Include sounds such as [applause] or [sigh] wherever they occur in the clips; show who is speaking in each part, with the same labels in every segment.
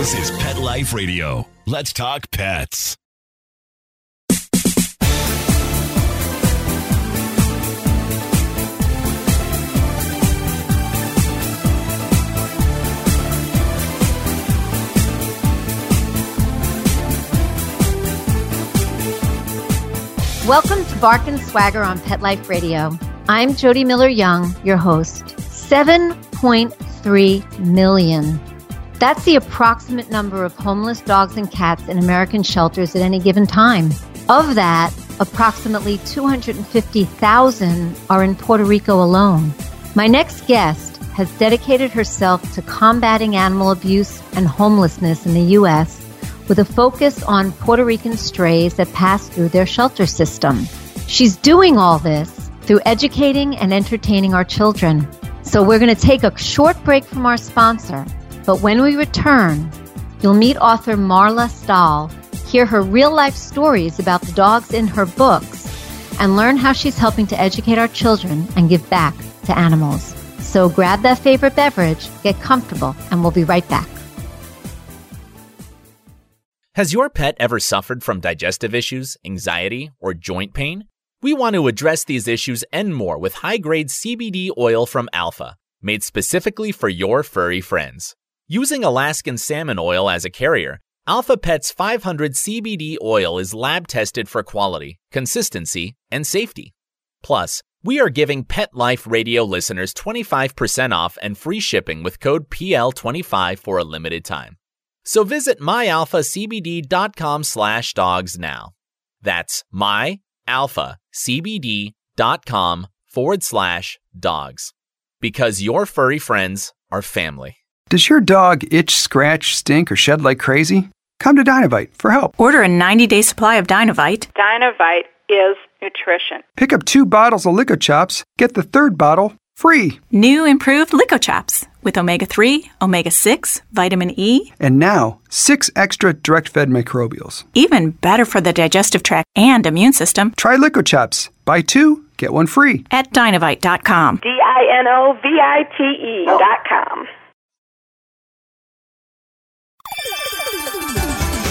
Speaker 1: This is Pet Life Radio. Let's talk pets.
Speaker 2: Welcome to Bark and Swagger on Pet Life Radio. I'm Jody Miller Young, your host. 7.3 million. That's the approximate number of homeless dogs and cats in American shelters at any given time. Of that, approximately 250,000 are in Puerto Rico alone. My next guest has dedicated herself to combating animal abuse and homelessness in the U.S with a focus on Puerto Rican strays that pass through their shelter system. She's doing all this through educating and entertaining our children. So we're going to take a short break from our sponsor, but when we return, you'll meet author Marla Stahl, hear her real life stories about the dogs in her books, and learn how she's helping to educate our children and give back to animals. So grab that favorite beverage, get comfortable, and we'll be right back.
Speaker 3: Has your pet ever suffered from digestive issues, anxiety, or joint pain? We want to address these issues and more with high grade CBD oil from Alpha, made specifically for your furry friends. Using Alaskan salmon oil as a carrier, Alpha Pet's 500 CBD oil is lab tested for quality, consistency, and safety. Plus, we are giving Pet Life Radio listeners 25% off and free shipping with code PL25 for a limited time. So visit myalphacbd.com slash dogs now. That's myalphacbd.com forward slash dogs. Because your furry friends are family.
Speaker 4: Does your dog itch, scratch, stink, or shed like crazy? Come to Dinovite for help.
Speaker 5: Order a 90 day supply of Dinovite.
Speaker 6: Dinovite is nutrition.
Speaker 4: Pick up two bottles of LickOChops. get the third bottle free.
Speaker 5: New improved LickOChops with omega 3, omega 6, vitamin E,
Speaker 4: and now six extra direct fed microbials.
Speaker 5: Even better for the digestive tract and immune system.
Speaker 4: Try LickOChops. Buy two, get one free.
Speaker 5: At dinovite.com.
Speaker 6: D I N O V I T E.com.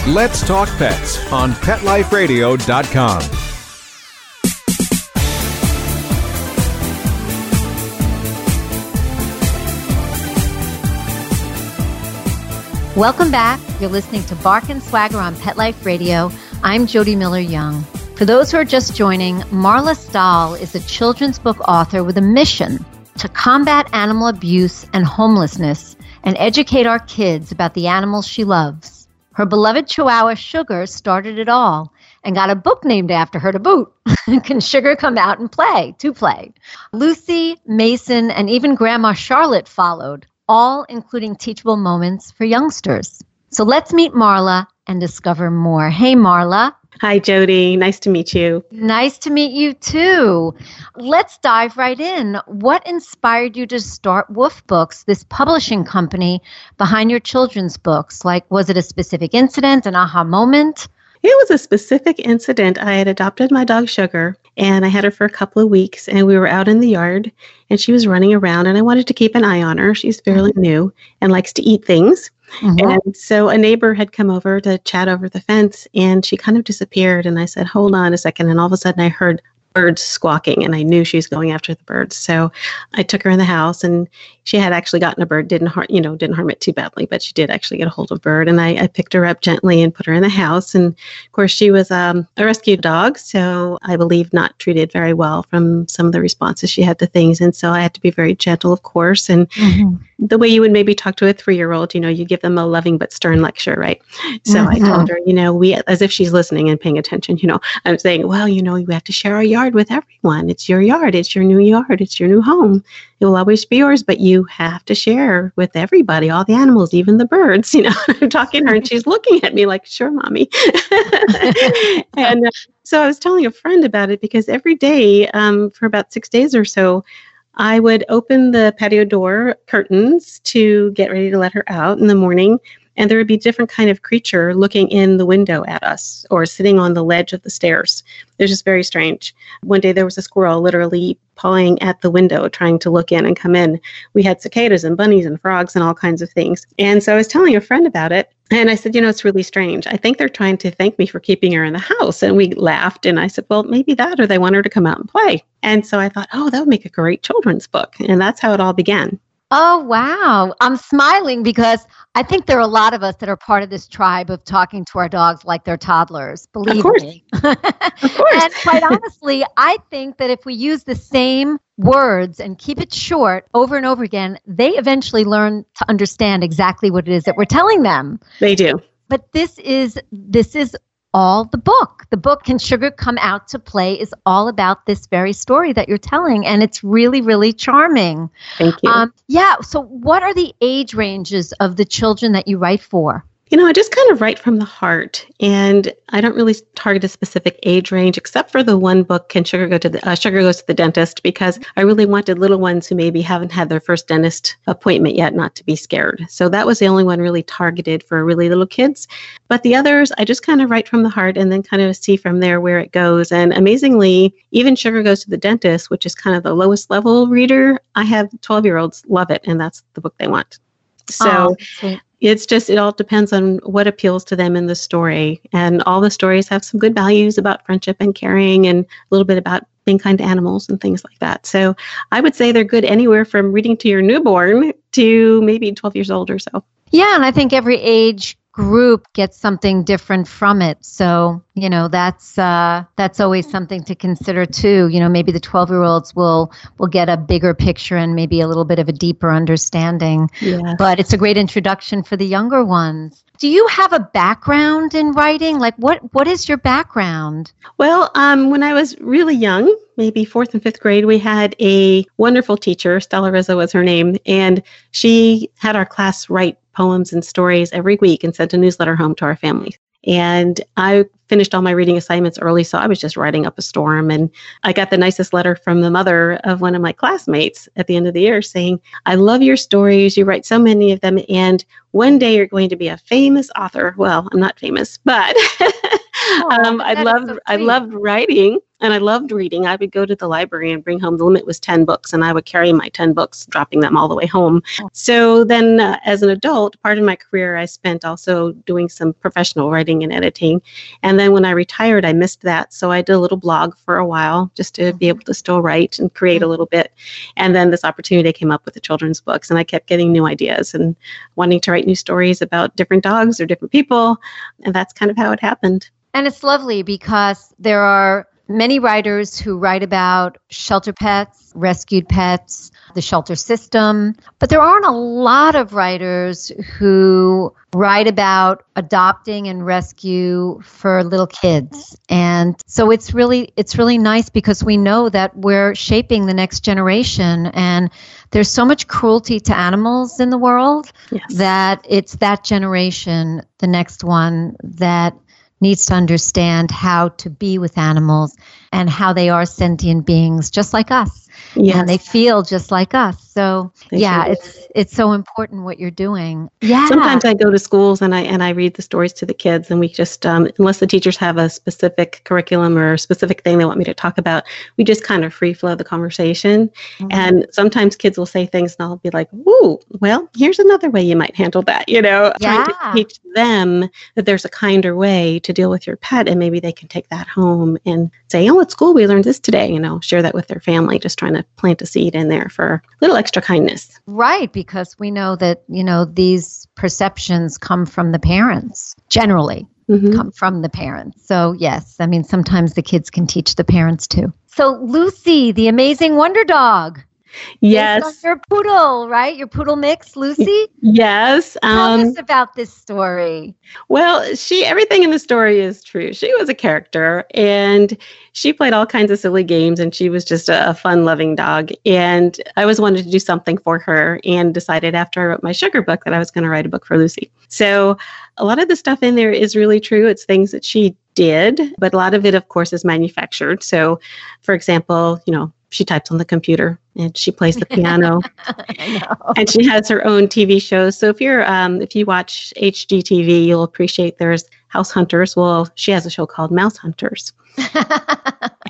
Speaker 7: Let's Talk Pets on PetLifeRadio.com.
Speaker 2: Welcome back. You're listening to Bark and Swagger on Pet Life Radio. I'm Jody Miller Young. For those who are just joining, Marla Stahl is a children's book author with a mission to combat animal abuse and homelessness and educate our kids about the animals she loves. Her beloved Chihuahua Sugar started it all and got a book named after her to boot. [laughs] Can Sugar come out and play? To play. Lucy, Mason, and even Grandma Charlotte followed all including teachable moments for youngsters. So let's meet Marla and discover more. Hey, Marla.
Speaker 8: Hi, Jody. Nice to meet you.
Speaker 2: Nice to meet you too. Let's dive right in. What inspired you to start Wolf Books, this publishing company behind your children's books? Like, was it a specific incident, an aha moment?
Speaker 8: It was a specific incident. I had adopted my dog Sugar and I had her for a couple of weeks and we were out in the yard and she was running around and I wanted to keep an eye on her. She's fairly new and likes to eat things. Mm-hmm. And so a neighbor had come over to chat over the fence and she kind of disappeared and I said, "Hold on a second. And all of a sudden I heard birds squawking and I knew she was going after the birds. So I took her in the house and she had actually gotten a bird, didn't harm, you know, didn't harm it too badly, but she did actually get a hold of a bird. And I, I picked her up gently and put her in the house. And of course, she was um, a rescue dog. So I believe not treated very well from some of the responses she had to things. And so I had to be very gentle, of course. And mm-hmm. The way you would maybe talk to a three year old, you know, you give them a loving but stern lecture, right? So mm-hmm. I told her, you know, we, as if she's listening and paying attention, you know, I'm saying, well, you know, you have to share our yard with everyone. It's your yard. It's your new yard. It's your new home it will always be yours, but you have to share with everybody, all the animals, even the birds. [laughs] You know, I'm talking to her and she's looking at me like, sure, mommy. [laughs] and uh, so I was telling a friend about it because every day um, for about six days or so, I would open the patio door curtains to get ready to let her out in the morning and there would be different kind of creature looking in the window at us or sitting on the ledge of the stairs. It was just very strange. One day there was a squirrel literally pawing at the window, trying to look in and come in. We had cicadas and bunnies and frogs and all kinds of things. And so I was telling a friend about it, and I said, you know, it's really strange. I think they're trying to thank me for keeping her in the house. And we laughed. And I said, well, maybe that, or they want her to come out and play. And so I thought, oh, that would make a great children's book. And that's how it all began.
Speaker 2: Oh, wow. I'm smiling because I think there are a lot of us that are part of this tribe of talking to our dogs like they're toddlers. Believe
Speaker 8: of course.
Speaker 2: me.
Speaker 8: of course.
Speaker 2: and quite honestly, I think that if we use the same words and keep it short over and over again, they eventually learn to understand exactly what it is that we're telling them.
Speaker 8: They do.
Speaker 2: But this is this is all the book. The book Can Sugar Come Out to Play is all about this very story that you're telling and it's really really charming.
Speaker 8: Thank you. Um,
Speaker 2: yeah, so what are the age ranges of the children that you write for?
Speaker 8: You know, I just kind of write from the heart, and I don't really target a specific age range, except for the one book, "Can Sugar Go to the uh, Sugar Goes to the Dentist," because I really wanted little ones who maybe haven't had their first dentist appointment yet not to be scared. So that was the only one really targeted for really little kids. But the others, I just kind of write from the heart, and then kind of see from there where it goes. And amazingly, even Sugar Goes to the Dentist, which is kind of the lowest level reader, I have twelve-year-olds love it, and that's the book they want. So
Speaker 2: oh,
Speaker 8: it's just it all depends on what appeals to them in the story. And all the stories have some good values about friendship and caring and a little bit about being kind to animals and things like that. So i would say they're good anywhere from reading to your newborn to maybe 12 years old or so.
Speaker 2: Yeah and i think every age group gets something different from it. So, you know, that's uh, that's always something to consider too. You know, maybe the 12-year-olds will will get a bigger picture and maybe a little bit of a deeper understanding.
Speaker 8: Yes.
Speaker 2: But it's a great introduction for the younger ones. Do you have a background in writing? Like what what is your background?
Speaker 8: Well, um, when I was really young, maybe fourth and fifth grade, we had a wonderful teacher, Stella Rizzo was her name, and she had our class write poems and stories every week and sent a newsletter home to our family. And I finished all my reading assignments early, so I was just writing up a storm. And I got the nicest letter from the mother of one of my classmates at the end of the year saying, I love your stories. You write so many of them, and one day you're going to be a famous author. Well, I'm not famous, but [laughs] um, I loved so I loved writing and I loved reading. I would go to the library and bring home. The limit was ten books, and I would carry my ten books, dropping them all the way home. Oh. So then, uh, as an adult, part of my career I spent also doing some professional writing and editing. And then when I retired, I missed that, so I did a little blog for a while just to be able to still write and create a mm-hmm. little bit. And then this opportunity came up with the children's books, and I kept getting new ideas and wanting to write new stories about different dogs or different people, and that's kind of how it happened.
Speaker 2: And it's lovely because there are many writers who write about shelter pets, rescued pets, the shelter system, but there aren't a lot of writers who write about adopting and rescue for little kids. And so it's really it's really nice because we know that we're shaping the next generation and there's so much cruelty to animals in the world
Speaker 8: yes.
Speaker 2: that it's that generation, the next one that needs to understand how to be with animals and how they are sentient beings just like us
Speaker 8: yes.
Speaker 2: and they feel just like us so yeah it's it's so important what you're doing yeah
Speaker 8: sometimes i go to schools and i and i read the stories to the kids and we just um, unless the teachers have a specific curriculum or a specific thing they want me to talk about we just kind of free flow the conversation mm-hmm. and sometimes kids will say things and i'll be like ooh well here's another way you might handle that you know
Speaker 2: yeah.
Speaker 8: trying to teach them that there's a kinder way to deal with your pet and maybe they can take that home and say oh at school we learned this today you know share that with their family just trying to plant a seed in there for a little extra kindness.
Speaker 2: Right, because we know that, you know, these perceptions come from the parents generally. Mm-hmm. Come from the parents. So, yes, I mean, sometimes the kids can teach the parents too. So, Lucy, the amazing wonder dog.
Speaker 8: Yes.
Speaker 2: Your poodle, right? Your poodle mix, Lucy?
Speaker 8: Yes.
Speaker 2: Um, Tell us about this story.
Speaker 8: Well, she everything in the story is true. She was a character and she played all kinds of silly games and she was just a, a fun loving dog. And I always wanted to do something for her and decided after I wrote my sugar book that I was going to write a book for Lucy. So a lot of the stuff in there is really true. It's things that she did, but a lot of it, of course, is manufactured. So, for example, you know, she types on the computer and she plays the [laughs] piano. And she has her own tv shows so if you're um, if you watch hgtv you'll appreciate there's house hunters. Well she has a show called mouse hunters. [laughs]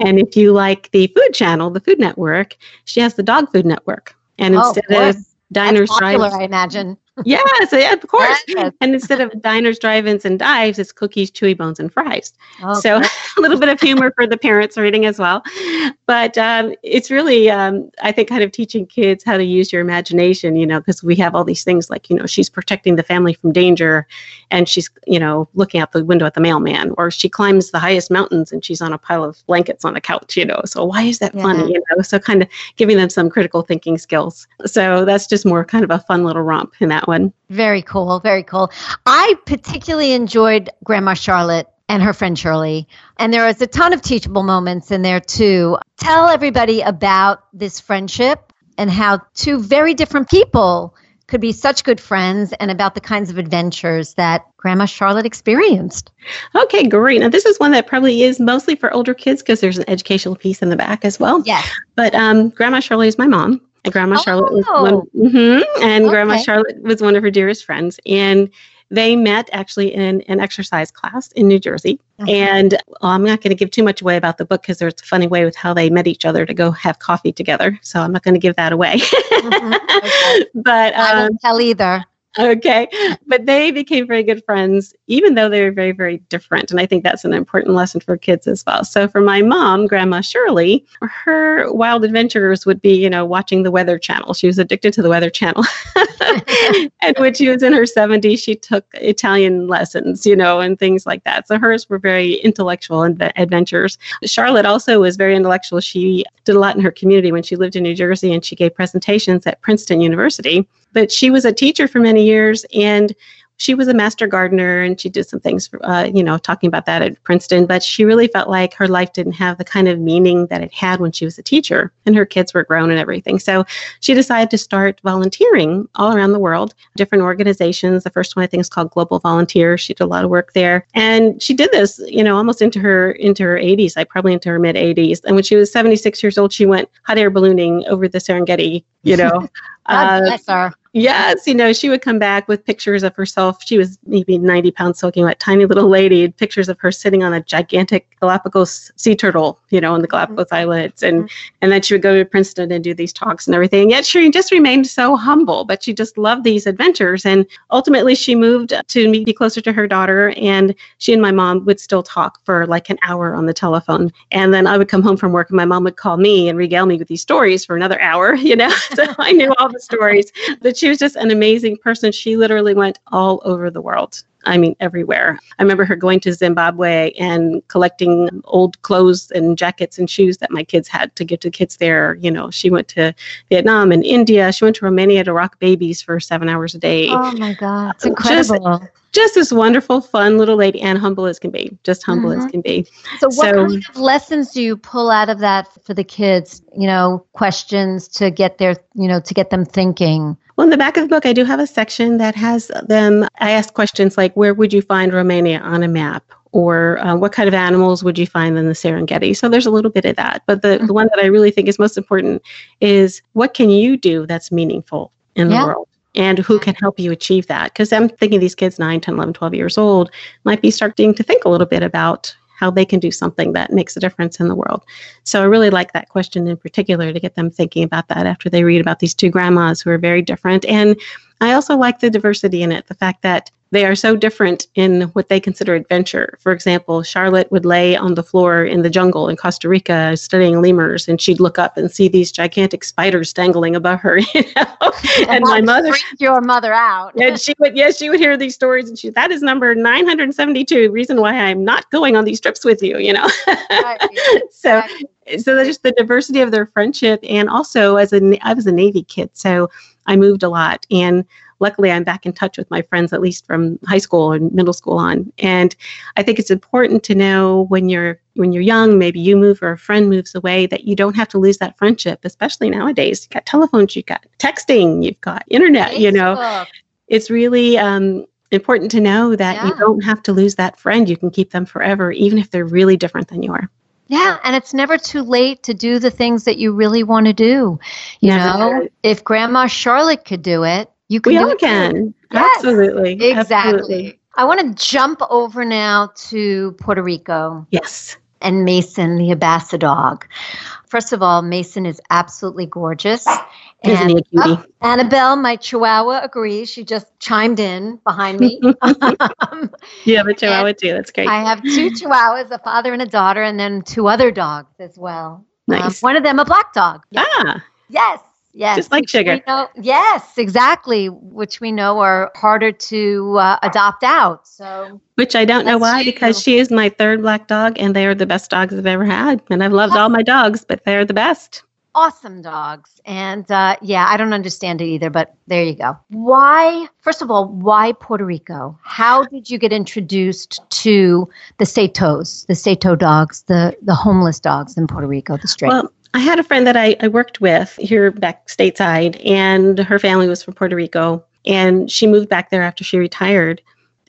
Speaker 8: And if you like the food channel the food network she has the dog food network. And
Speaker 2: Oh,
Speaker 8: instead
Speaker 2: of
Speaker 8: of diners
Speaker 2: popular, I imagine.
Speaker 8: Yes yeah, of course.
Speaker 2: Yes.
Speaker 8: and instead of diners drive-ins and dives it's cookies chewy bones and fries.
Speaker 2: Oh,
Speaker 8: so [laughs] a little bit of humor for the parents reading as well. But um, it's really um, i think kind of teaching kids how to use your imagination you know because we have all these things like you know she's protecting the family from danger and she's you know looking out the window at the mailman or she climbs the highest mountains and she's on a pile of blankets on a couch you know. So why is that
Speaker 2: Yeah.
Speaker 8: funny you know? So kind of giving them some critical thinking skills. So that's just more kind of a fun little romp in that one
Speaker 2: Very cool. Very cool. I particularly enjoyed Grandma Charlotte and her friend Shirley. And there was a ton of teachable moments in there too. Tell everybody about this friendship and how two very different people could be such good friends and about the kinds of adventures that Grandma Charlotte experienced.
Speaker 8: Okay, great. Now, this is one that probably is mostly for older kids because there's an educational piece in the back as well.
Speaker 2: Yes.
Speaker 8: But um, Grandma Shirley is my mom. And Grandma Charlotte was
Speaker 2: Oh.
Speaker 8: one, Mhm. and Grandma Charlotte was one of her dearest friends. And they met actually in an exercise class in New Jersey.
Speaker 2: Uh-huh.
Speaker 8: And I'm not going to give too much away about the book because there's a funny way with how they met each other to go have coffee together. So I'm not going to give that away.
Speaker 2: Mhm. [laughs] Okay.
Speaker 8: but
Speaker 2: I
Speaker 8: um,
Speaker 2: won't tell either. [laughs]
Speaker 8: Okay. But they became very good friends, even though they were very, very different. And I think that's an important lesson for kids as well. So for my mom, Grandma Shirley, her wild adventures would be, you know, watching the Weather Channel. She was addicted to the Weather Channel. [laughs] and when she was in her 70s, she took Italian lessons, you know, and things like that. So hers were very intellectual adve- adventures. Charlotte also was very intellectual. She did a lot in her community when she lived in New Jersey and she gave presentations at Princeton University but she was a teacher for many years and she was a master gardener and she did some things, uh, you know, talking about that at Princeton. But she really felt like her life didn't have the kind of meaning that it had when she was a teacher and her kids were grown and everything. So she decided to start volunteering all around the world, different organizations. The first one I think is called Global Volunteer. She did a lot of work there, and she did this, you know, almost into her into her 80s, like probably into her mid 80s. And when she was 76 years old, she went hot air ballooning over the Serengeti, you know. [laughs]
Speaker 2: God
Speaker 8: Uh,
Speaker 2: bless her.
Speaker 8: Yes, you know, she would come back with pictures of herself. She was maybe 90 pounds soaking wet, tiny little lady, pictures of her sitting on a gigantic Galapagos sea turtle, you know, on the Galapagos mm-hmm. Islands, And mm-hmm. and then she would go to Princeton and do these talks and everything. And yet she just remained so humble, but she just loved these adventures. And ultimately she moved to be closer to her daughter. And she and my mom would still talk for like an hour on the telephone. And then I would come home from work and my mom would call me and regale me with these stories for another hour, [laughs] you know. so I knew all the stories. But she was just an amazing person. She literally went all over the world. I mean, everywhere. I remember her going to Zimbabwe and collecting old clothes and jackets and shoes that my kids had to give to kids there. You know, she went to Vietnam and India. She went to Romania to rock babies for seven hours a day.
Speaker 2: Oh my God. It's
Speaker 8: Just-
Speaker 2: incredible.
Speaker 8: Just this wonderful, fun little lady and humble as can be. Just humble as
Speaker 2: Mhm.
Speaker 8: can be.
Speaker 2: So, what
Speaker 8: So-
Speaker 2: kind of lessons do you pull out of that for the kids? You know, questions to get their, you know, to get them thinking.
Speaker 8: Well, in the back of the book, I do have a section that has them. I ask questions like, where would you find Romania on a map? Or uh, what kind of animals would you find in the Serengeti? So there's a little bit of that. But the, the one that I really think is most important is what can you do that's meaningful in
Speaker 2: Yeah.
Speaker 8: the world? And who can help you achieve that? Because I'm thinking these kids, 9, 10, 11, 12 years old, might be starting to think a little bit about how they can do something that makes a difference in the world. So I really like that question in particular to get them thinking about that after they read about these two grandmas who are very different. And I also like the diversity in it, the fact that they are so different in what they consider adventure. For example, Charlotte would lay on the floor in the jungle in Costa Rica studying lemurs, and she'd look up and see these gigantic spiders dangling above her. [laughs] You know? and my mother,
Speaker 2: freaked your mother out.
Speaker 8: and she would, yes, she would hear these stories, and she that is number nine hundred seventy-two. Reason why I'm not going on these trips with you. You know.
Speaker 2: Right. [laughs]
Speaker 8: so
Speaker 2: Right.
Speaker 8: so there's just the diversity of their friendship and also as a i was a navy kid so i moved a lot and luckily i'm back in touch with my friends at least from high school and middle school on. And i think it's important to know when you're when you're young maybe you move or a friend moves away that you don't have to lose that friendship especially nowadays. You've got telephones you've got texting you've got internet you know. It's really um, important to know that you don't have to lose that friend. You can keep them forever even if they're really different than you are.
Speaker 2: Yeah, and it's never too late to do the things that you really want to do. You
Speaker 8: Never.
Speaker 2: know, if Grandma Charlotte could do it, you can
Speaker 8: We all can.
Speaker 2: Yes,
Speaker 8: Absolutely.
Speaker 2: Exactly.
Speaker 8: Absolutely.
Speaker 2: I want to jump over now to Puerto Rico
Speaker 8: Yes.
Speaker 2: and Mason, the Ambassadog. First of all, Mason is absolutely gorgeous.
Speaker 8: Isn't he a cutie?
Speaker 2: Oh, Annabelle, my chihuahua, agrees. She just chimed in behind me. [laughs] Um,
Speaker 8: You have a chihuahua too. That's great.
Speaker 2: I have two chihuahuas, a father and a daughter, and then two other dogs as well. Um,
Speaker 8: Nice.
Speaker 2: one of them a black dog.
Speaker 8: ah,
Speaker 2: Yes. Yes.
Speaker 8: Just like Sugar.
Speaker 2: know- yes, exactly. Which we know are harder to uh, adopt out. So
Speaker 8: which I don't know why because she is my third black dog and they are the best dogs I've ever had. And I've loved all my dogs, but they're the best.
Speaker 2: awesome dogs. And uh, yeah, I don't understand it either, but there you go. Why, first of all, why Puerto Rico? How did you get introduced to the Satos, the Sato dogs, the, the homeless dogs in Puerto Rico, the stray?
Speaker 8: Well, I had a friend that I, I worked with here back stateside, and her family was from Puerto Rico. And she moved back there after she retired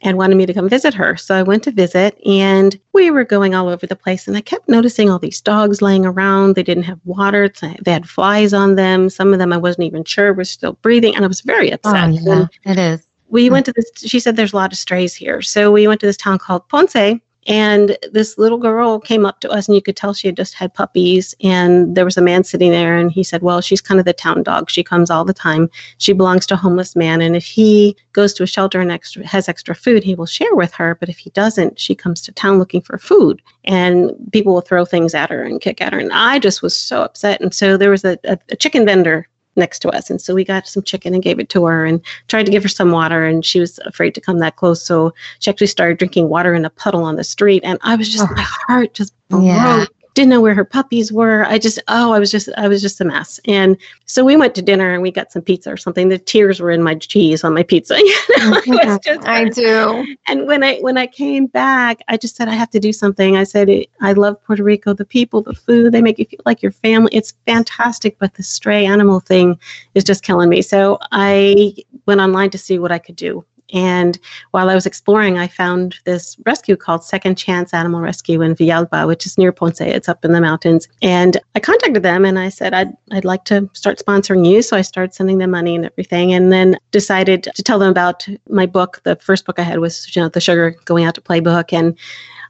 Speaker 8: and wanted me to come visit her. So I went to visit, and we were going all over the place. And I kept noticing all these dogs laying around. They didn't have water, uh, they had flies on them. Some of them I wasn't even sure were still breathing. And I was very upset.
Speaker 2: oh, yeah,
Speaker 8: And
Speaker 2: it is.
Speaker 8: we hmm. went to this she said there's a lot of strays here so we went to this town called ponce and this little girl came up to us and you could tell she had just had puppies. And there was a man sitting there and he said well she's kind of the town dog. She comes all the time. She belongs to a homeless man. And if he goes to a shelter and extra has extra food he will share with her. But if he doesn't she comes to town looking for food. And people will throw things at her and kick at her. And i just was so upset. And so there was a, a, a chicken vendor next to us and so we got some chicken and gave it to her and tried to give her some water and she was afraid to come that close so she actually started drinking water in a puddle on the street and i was just
Speaker 2: Oh.
Speaker 8: my heart just broke
Speaker 2: Yeah.
Speaker 8: Didn't know where her puppies were i just oh i was just i was just a mess and so we went to dinner and we got some pizza or something the tears were in my cheese on my pizza [laughs] you know? Just-
Speaker 2: I do.
Speaker 8: and when I when I came back, I just said I have to do something. I said I love Puerto Rico, the people, the food. They make you feel like your family. It's fantastic, but the stray animal thing is just killing me. So I went online to see what I could do. And while I was exploring, I found this rescue called Second Chance Animal Rescue in Villalba, which is near Ponce. It's up in the mountains. And I contacted them and I said, I'd, I'd like to start sponsoring you. So I started sending them money and everything. And then decided to tell them about my book. The first book I had was, you know, The Sugar Going Out to Play book. And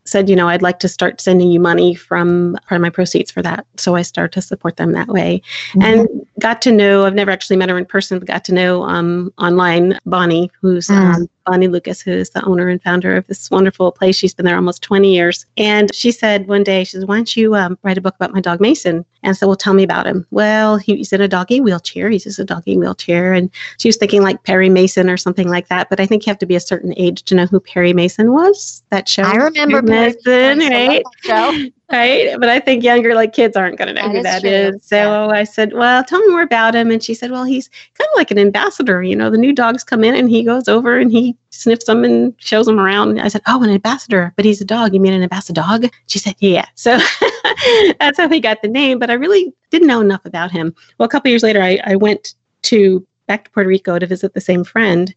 Speaker 8: said, you know, I'd like to start sending you money from part of my proceeds for that. So I started to support them that way and got to know, I've never actually met her in person, but got to know um, online Bonnie, who's
Speaker 2: Mm.
Speaker 8: um, Bonnie Lucas, who is the owner and founder of this wonderful place. She's been there almost 20 years. And she said one day, she says, why don't you um, write a book about my dog Mason? And so, well, tell me about him. Well, he's in a doggy wheelchair. He's just a doggy wheelchair. And she was thinking like Perry Mason or something like that. But I think you have to be a certain age to know who Perry Mason was. That show.
Speaker 2: I remember
Speaker 8: Perry Mason,
Speaker 2: Mason.
Speaker 8: Right?
Speaker 2: Love that show.
Speaker 8: right? But I think younger like kids aren't going to know
Speaker 2: That
Speaker 8: who
Speaker 2: is
Speaker 8: that
Speaker 2: true,
Speaker 8: is. So I said, "Well, tell me more about him." And she said, "Well, he's kind of like an ambassador. You know, the new dogs come in and he goes over and he sniffs them and shows them around." And I said, "Oh, an ambassador, but he's a dog. You mean an ambassador dog?" She said, "Yeah." [laughs] So that's how he got the name. But I really didn't know enough about him. Well, a couple years later, I, I went to back to Puerto Rico to visit the same friend,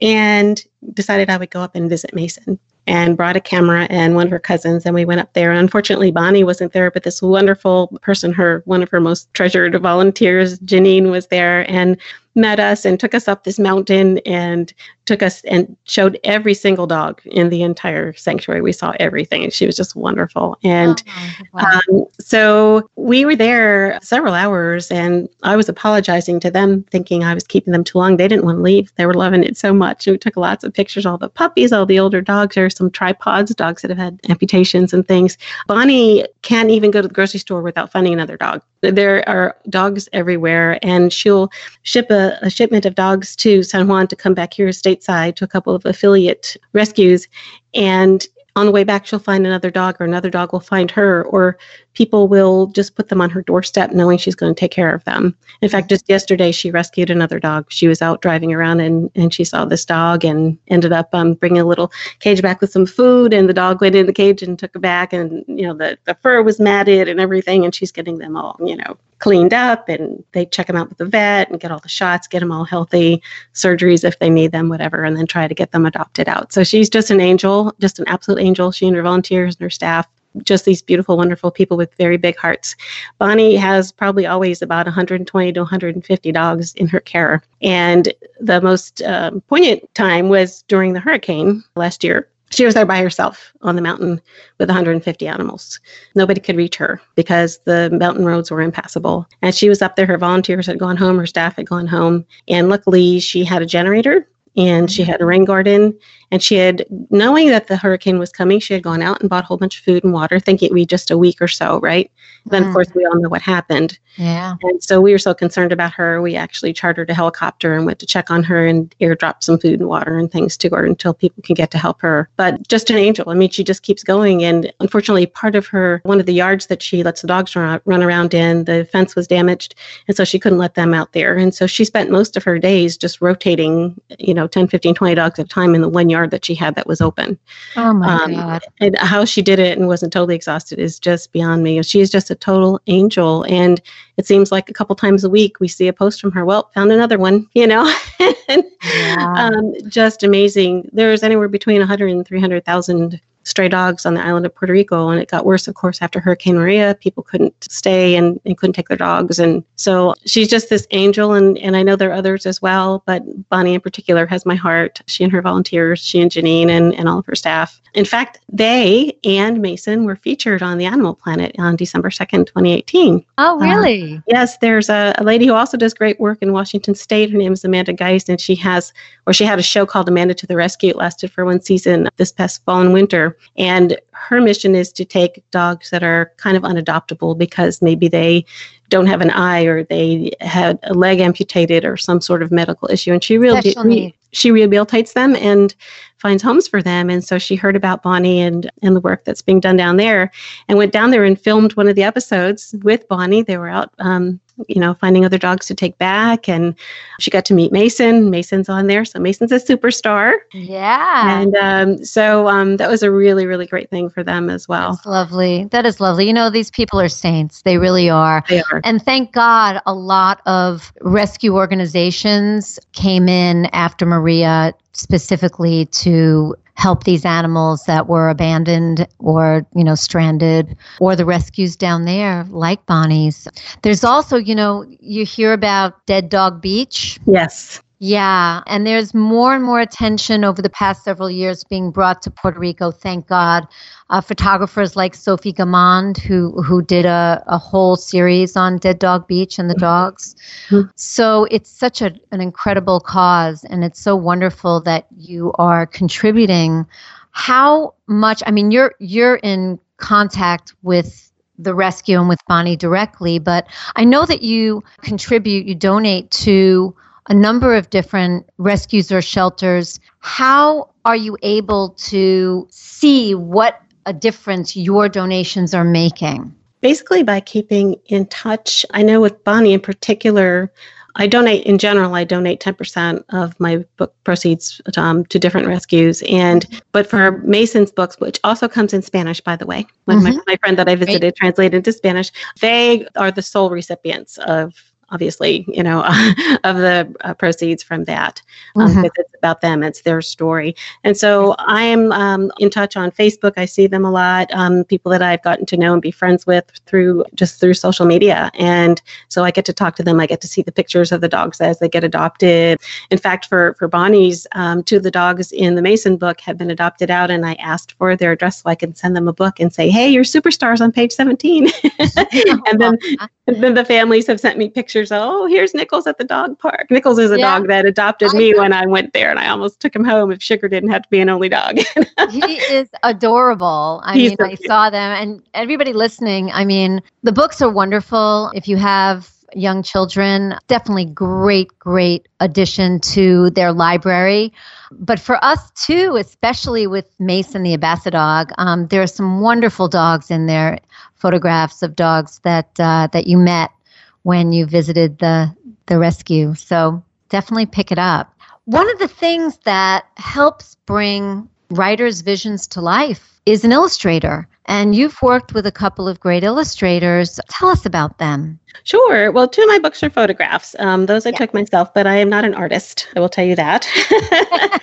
Speaker 8: and decided I would go up and visit Mason and brought a camera and one of her cousins and we went up there. And unfortunately bonnie wasn't there but this wonderful person her one of her most treasured volunteers janine was there and met us and took us up this mountain and took us and showed every single dog in the entire sanctuary we saw everything she was just wonderful and
Speaker 2: Oh, wow.
Speaker 8: um, so we were there several hours, and I was apologizing to them, thinking I was keeping them too long. They didn't want to leave; they were loving it so much. And we took lots of pictures, all the puppies, all the older dogs. There are some tripods, dogs that have had amputations and things. Bonnie can't even go to the grocery store without finding another dog. There are dogs everywhere, and she'll ship a, a shipment of dogs to San Juan to come back here stateside to a couple of affiliate rescues, and on the way back she'll find another dog or another dog will find her or people will just put them on her doorstep knowing she's going to take care of them. In fact just yesterday she rescued another dog. She was out driving around and, and she saw this dog and ended up um, bringing a little cage back with some food and the dog went in the cage and took it back and you know the, the fur was matted and everything and she's getting them all you know cleaned up and they check them out with the vet and get all the shots get them all healthy surgeries if they need them whatever and then try to get them adopted out so she's just an angel just an absolute angel she and her volunteers and her staff just these beautiful, wonderful people with very big hearts. Bonnie has probably always about 120 to 150 dogs in her care. And the most um, poignant time was during the hurricane last year she was there by herself on the mountain with 150 animals. Nobody could reach her because the mountain roads were impassable. And she was up there, her volunteers had gone home, her staff had gone home. And luckily, she had a generator and she had a rain garden and she had knowing that the hurricane was coming she had gone out and bought a whole bunch of food and water thinking it would be just a week or so right? Mm. then of course we all know what happened.
Speaker 2: Yeah.
Speaker 8: And so we were so concerned about her we actually chartered a helicopter and went to check on her and airdropped some food and water and things to her until people can get to help her. But just an angel. I mean she just keeps going. And unfortunately part of her one of the yards that she lets the dogs run, run around in the fence was damaged. And so she couldn't let them out there. And so she spent most of her days just rotating you know 10 15 20 dogs at a time in the one yard that she had that was open.
Speaker 2: Oh my um, God.
Speaker 8: And how she did it and wasn't totally exhausted is just beyond me. She is just a total angel. And it seems like a couple times a week we see a post from her. Well, found another one, [laughs] you know? [laughs] and, yeah. um, just amazing. There's anywhere between 100 and 300,000 stray dogs on the island of Puerto Rico. And it got worse, of course, after Hurricane Maria. People couldn't stay and, and couldn't take their dogs. And so she's just this angel. And, and I know there are others as well, but Bonnie in particular has my heart. She and her volunteers, she and Janine and, and all of her staff. In fact, they and Mason were featured on the Animal Planet on December 2nd, 2018.
Speaker 2: Oh, uh, really?
Speaker 8: Uh, yes, there's a, a, lady who also does great work in Washington State. Her name is Amanda Giese, and she has, or she had a show called Amanda to the Rescue. It lasted for one season this past fall and winter. And her mission is to take dogs that are kind of unadoptable because maybe they don't have an eye or they had a leg amputated or some sort of medical issue. And she really re- she rehabilitates them and finds homes for them. And so she heard about Bonnie and, and the work that's being done down there and went down there and filmed one of the episodes with Bonnie. They were out, um, you know, finding other dogs to take back. And she got to meet Mason. Mason's on there. So Mason's a superstar.
Speaker 2: Yeah.
Speaker 8: And um, so um, that was a really, really great thing for them as well.
Speaker 2: That's lovely. That is lovely. You know, these people are saints. They really are.
Speaker 8: They are.
Speaker 2: And thank God a lot of rescue organizations came in after Maria specifically to help these animals that were abandoned or you know stranded or the rescues down there like bonnie's. There's also you know you hear about dead dog beach.
Speaker 8: Yes
Speaker 2: yeah, and there's more and more attention over the past several years being brought to Puerto Rico. Thank God, uh, photographers like Sophie Gamand, who who did a, a whole series on Dead Dog Beach and the dogs. Mm-hmm. So it's such a, an incredible cause, and it's so wonderful that you are contributing. How much? I mean, you're you're in contact with the rescue and with Bonnie directly, but I know that you contribute, you donate to a number of different rescues or shelters. How are you able to see what a difference your donations are making?
Speaker 8: Basically, by keeping in touch. I know with Bonnie in particular, I donate in general. I donate ten percent of my book proceeds um, to different rescues, and but for Mason's books, which also comes in Spanish, by the way, mm-hmm. my, my friend that I visited Great. translated into Spanish, they are the sole recipients of obviously, you know, [laughs] of the uh, proceeds from that. Um, mm-hmm. It's about them, it's their story. And so I'm um, in touch on Facebook. I see them a lot. Um, people that I've gotten to know and be friends with through just through social media. And so I get to talk to them. I get to see the pictures of the dogs as they get adopted. In fact, for for Bonnie's, um, two of the dogs in the Mason book have been adopted out, and I asked for their address so I can send them a book and say, "Hey, you're superstars on page 17." [laughs] [laughs] and then and then the families have sent me pictures. Oh, here's Nichols at the dog park. Nichols is a yeah. dog that adopted me when I went there, and I almost took him home if Sugar didn't have to be an only dog. [laughs]
Speaker 2: he is adorable. I He's mean, so I saw them, and everybody listening. I mean, the books are wonderful. If you have young children, definitely great, great addition to their library. But for us too, especially with Mason the Ambassadog, dog, um, there are some wonderful dogs in there photographs of dogs that uh, that you met when you visited the the rescue. So definitely pick it up. One of the things that helps bring writers' visions to life is an illustrator. And you've worked with a couple of great illustrators. Tell us about them.
Speaker 8: Sure. Well, two of my books are photographs. Um, those I yeah. took myself, but I am not an artist. I will tell you that. [laughs]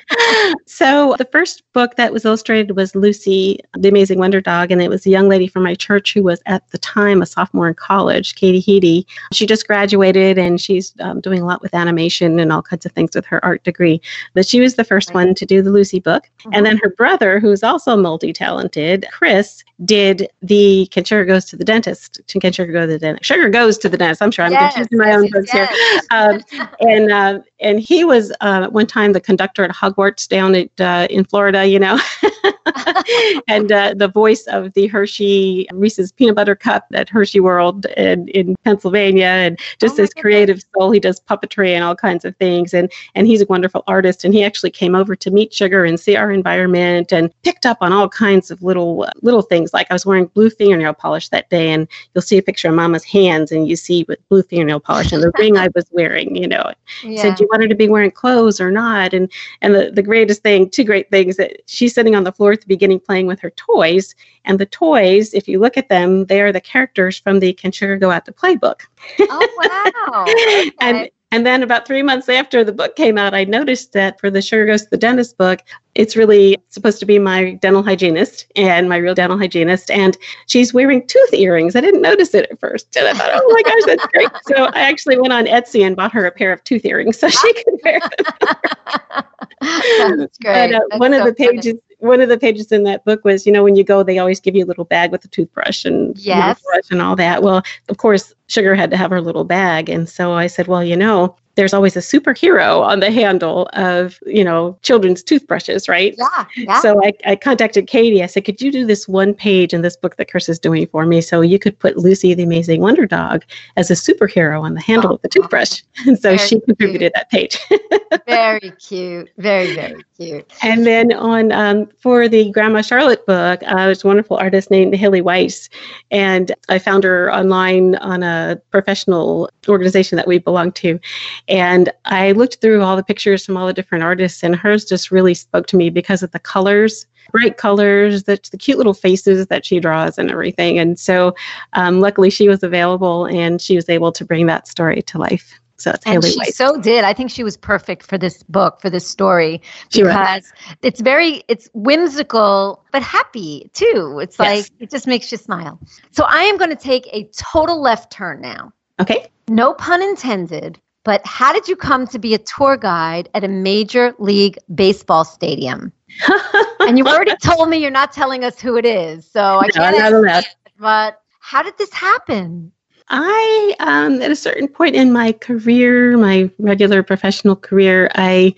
Speaker 8: [laughs] so the first book that was illustrated was Lucy, the Amazing Wonder Dog, and it was a young lady from my church who was at the time a sophomore in college, Katie Heedy. She just graduated and she's um, doing a lot with animation and all kinds of things with her art degree. But she was the first one to do the Lucy book. Mm-hmm. And then her brother, who's also multi-talented, Chris, did the Can Sugar Goes to the Dentist. Can Sugar Go to the Dentist? Sugar Goes to the Dentist. I'm sure I'm yes, confusing my yes, own books yes. here. Um, and uh, and he was uh, one time the conductor at Hogwarts down at uh, in Florida, you know, [laughs] and uh, the voice of the Hershey Reese's peanut butter cup at Hershey World in, in Pennsylvania, and just oh this creative soul. He does puppetry and all kinds of things, and and he's a wonderful artist. And he actually came over to meet Sugar and see our environment, and picked up on all kinds of little uh, little things. Like I was wearing blue fingernail polish that day, and you'll see a picture of Mama's hands, and you see with blue fingernail polish and the ring I was wearing. You know, yeah. said you wanted to be wearing clothes or not, and and the the greatest thing, two great things that she's sitting on the floor at the beginning playing with her toys. And the toys, if you look at them, they are the characters from the Can Sugar Go Out to playbook.
Speaker 2: Oh, wow. [laughs] Okay.
Speaker 8: and and then about three months after the book came out, I noticed that for the Sugar Goes to the Dentist book, it's really supposed to be my dental hygienist and my real dental hygienist. And she's wearing tooth earrings. I didn't notice it at first. And I thought, oh my gosh, that's great. [laughs] So I actually went on Etsy and bought her a pair of tooth earrings so she could wear them. [laughs]
Speaker 2: that's great. But, uh,
Speaker 8: one so of the pages, funny one of the pages in that book was, you know, when you go, they always give you a little bag with a toothbrush and
Speaker 2: yes.
Speaker 8: and all that. Well, of course, Sugar had to have her little bag, and so I said, well, you know, there's always a superhero on the handle of you know children's toothbrushes right?
Speaker 2: Yeah, yeah.
Speaker 8: so I, I contacted katie. I said could you do this one page in this book that chris is doing for me so you could put lucy the amazing wonder dog as a superhero on the handle oh, of the toothbrush? [laughs] And so she contributed cute. that page. [laughs]
Speaker 2: Very cute. Very very cute.
Speaker 8: And then on um, for the grandma charlotte book uh, there's a wonderful artist named haley weiss and i found her online on a professional organization that we belong to and I looked through all the pictures from all the different artists, and hers just really spoke to me because of the colors, bright colors, the, the cute little faces that she draws, and everything. And so, um, luckily, she was available and she was able to bring that story to life. So it's
Speaker 2: and
Speaker 8: Haley
Speaker 2: she
Speaker 8: Weiss.
Speaker 2: so did. I think she was perfect for this book, for this story, because it's very it's whimsical but happy too. It's like it just makes you smile. So I am going to take a total left turn now.
Speaker 8: Okay.
Speaker 2: No pun intended. But how did you come to be a tour guide at a major league baseball stadium? [laughs] and you already told me you're not telling us who it is, so I no, can't. Not allowed. but how did this happen?
Speaker 8: I, um, at a certain point in my career, my regular professional career, I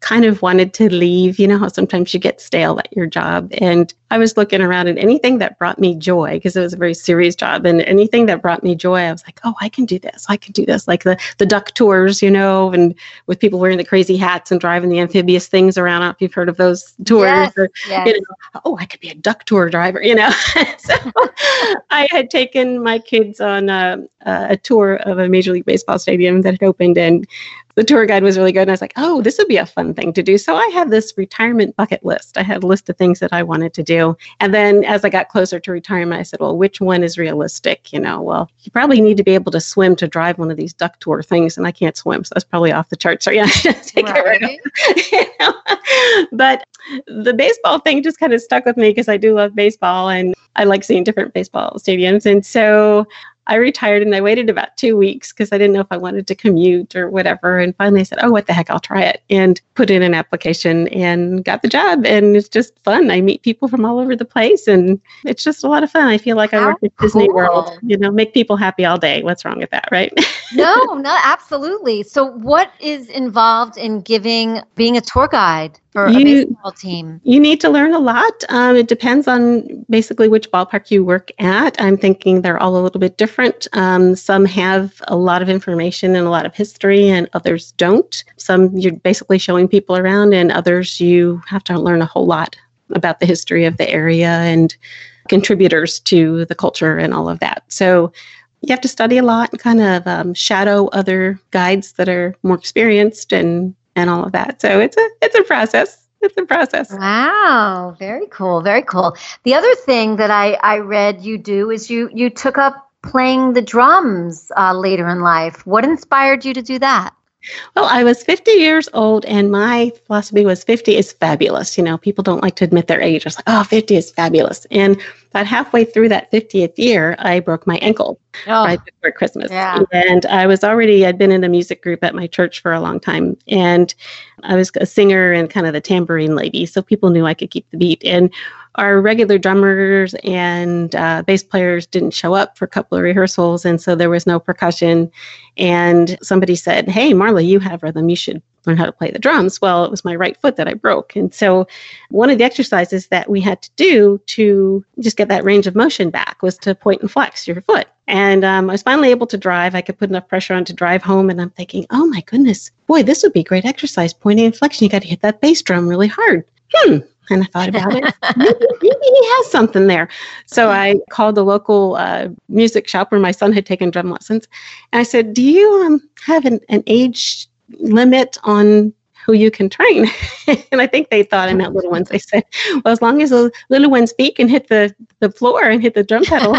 Speaker 8: kind of wanted to leave. You know how sometimes you get stale at your job. And I was looking around at anything that brought me joy because it was a very serious job. And anything that brought me joy, I was like, oh, I can do this. I can do this. Like the, the duck tours, you know, and with people wearing the crazy hats and driving the amphibious things around. I don't know if you've heard of those tours. Yes, or, yes. You know, oh, I could be a duck tour driver, you know. [laughs] so I had taken my kids on a, a tour of a Major League Baseball stadium that had opened. And the tour guide was really good. And I was like, oh, this would be a fun thing to do. So I had this retirement bucket list. I had a list of things that I wanted to do. And then as I got closer to retirement, I said, well, which one is realistic? You know, well, you probably need to be able to swim to drive one of these duck tour things. And I can't swim. So that's probably off the chart. So yeah, [laughs] take right. it right off. [laughs] But the baseball thing just kind of stuck with me because I do love baseball and I like seeing different baseball stadiums. And so I retired and I waited about two weeks because I didn't know if I wanted to commute or whatever. And finally I said, oh, what the heck, I'll try it and put in an application and got the job. And it's just fun. I meet people from all over the place and it's just a lot of fun. I feel like How I work at cool. Disney World, you know, make people happy all day. What's wrong with that, right? [laughs]
Speaker 2: no, no, absolutely. So, what is involved in giving, being a tour guide? For you, a baseball team?
Speaker 8: You need to learn a lot. Um, it depends on basically which ballpark you work at. I'm thinking they're all a little bit different. Um, some have a lot of information and a lot of history, and others don't. Some you're basically showing people around, and others you have to learn a whole lot about the history of the area and contributors to the culture and all of that. So you have to study a lot and kind of um, shadow other guides that are more experienced and and all of that. So it's a it's a process. It's a process.
Speaker 2: Wow, very cool, very cool. The other thing that I I read you do is you you took up playing the drums uh, later in life. What inspired you to do that?
Speaker 8: Well, I was 50 years old, and my philosophy was 50 is fabulous. You know, people don't like to admit their age. I was like, oh, 50 is fabulous. And about halfway through that 50th year, I broke my ankle
Speaker 2: Oh,
Speaker 8: right before Christmas.
Speaker 2: Yeah.
Speaker 8: And I was already, I'd been in a music group at my church for a long time. And I was a singer and kind of the tambourine lady. So people knew I could keep the beat. And our regular drummers and uh, bass players didn't show up for a couple of rehearsals. And so there was no percussion. And somebody said, Hey, Marla, you have rhythm. You should learn how to play the drums. Well, it was my right foot that I broke. And so one of the exercises that we had to do to just get that range of motion back was to point and flex your foot. And um, I was finally able to drive. I could put enough pressure on to drive home. And I'm thinking, oh my goodness, boy, this would be great exercise. Pointing and flexion. You got to hit that bass drum really hard. Hmm. And I thought about it. [laughs] maybe, maybe he has something there. So I called the local uh, music shop where my son had taken drum lessons. And I said, Do you um, have an, an age limit on who you can train? [laughs] and I think they thought I meant little ones. They said, Well, as long as the little one's feet can hit the, the floor and hit the drum pedal.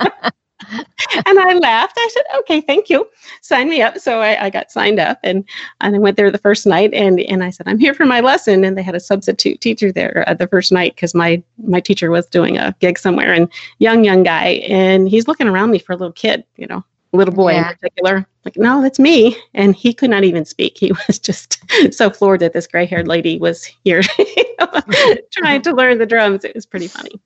Speaker 8: [laughs] [laughs] and I laughed. I said, okay, thank you. Sign me up. So I, I, got signed up and, and I went there the first night and, and I said, I'm here for my lesson. And they had a substitute teacher there at the first night because my, my teacher was doing a gig somewhere and young, young guy. And he's looking around me for a little kid, you know, a little boy yeah. in particular. Like, no, that's me. And he could not even speak. He [laughs] was just so floored that this gray haired lady was here [laughs] trying to learn the drums. It was pretty funny.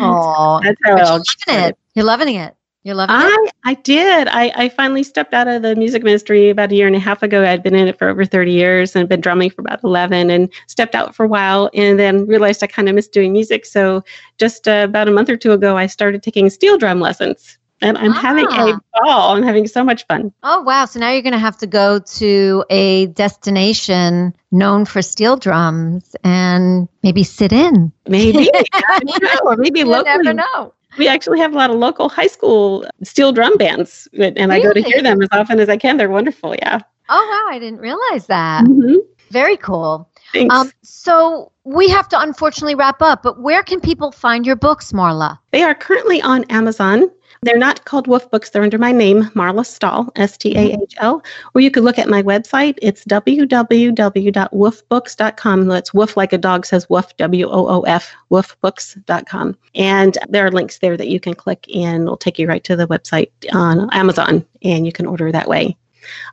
Speaker 2: Oh, that's how you're loving it. You're loving it. You're loving
Speaker 8: I. I did. I, I finally stepped out of the music ministry about a year and a half ago. I'd been in it for over 30 years and been drumming for about 11 and stepped out for a while and then realized I kind of missed doing music. So just uh, about a month or two ago, I started taking steel drum lessons and I'm ah. having a ball. I'm having so much fun.
Speaker 2: Oh wow! So now you're going to have to go to a destination known for steel drums and maybe sit in.
Speaker 8: Maybe, [laughs] or maybe
Speaker 2: you
Speaker 8: locally.
Speaker 2: Never know.
Speaker 8: We actually have a lot of local high school steel drum bands, and really? I go to hear them as often as I can. They're wonderful. Yeah.
Speaker 2: Oh wow! I didn't realize that.
Speaker 8: Mm-hmm.
Speaker 2: Very cool.
Speaker 8: Thanks. Um,
Speaker 2: so we have to unfortunately wrap up, but where can people find your books, Marla?
Speaker 8: They are currently on Amazon. They're not called Woof Books. They're under my name, Marla Stahl, S T A H L. Or you could look at my website. It's www.woofbooks.com. That's woof like a dog says woof, W O O F, woofbooks.com. And there are links there that you can click and it'll take you right to the website on Amazon and you can order that way.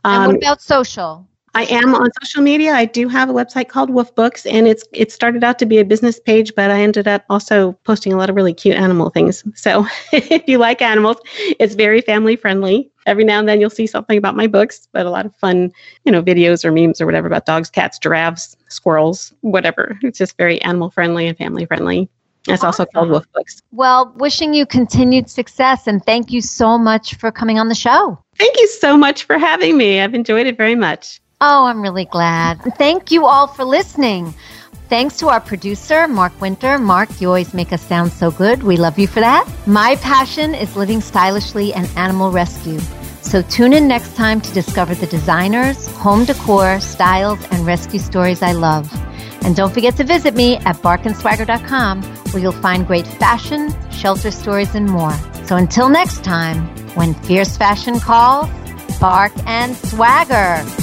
Speaker 2: Um, and what um, about social?
Speaker 8: I am on social media. I do have a website called Woof Books, and it's it started out to be a business page, but I ended up also posting a lot of really cute animal things. So [laughs] if you like animals, it's very family friendly. Every now and then you'll see something about my books, but a lot of fun, you know, videos or memes or whatever about dogs, cats, giraffes, squirrels, whatever. It's just very animal friendly and family friendly. It's awesome. also called Woof Books.
Speaker 2: Well, wishing you continued success and thank you so much for coming on the show.
Speaker 8: Thank you so much for having me. I've enjoyed it very much.
Speaker 2: Oh, I'm really glad. Thank you all for listening. Thanks to our producer, Mark Winter. Mark, you always make us sound so good. We love you for that. My passion is living stylishly and animal rescue. So tune in next time to discover the designers, home decor, styles, and rescue stories I love. And don't forget to visit me at barkandswagger.com where you'll find great fashion, shelter stories, and more. So until next time, when fierce fashion calls, bark and swagger.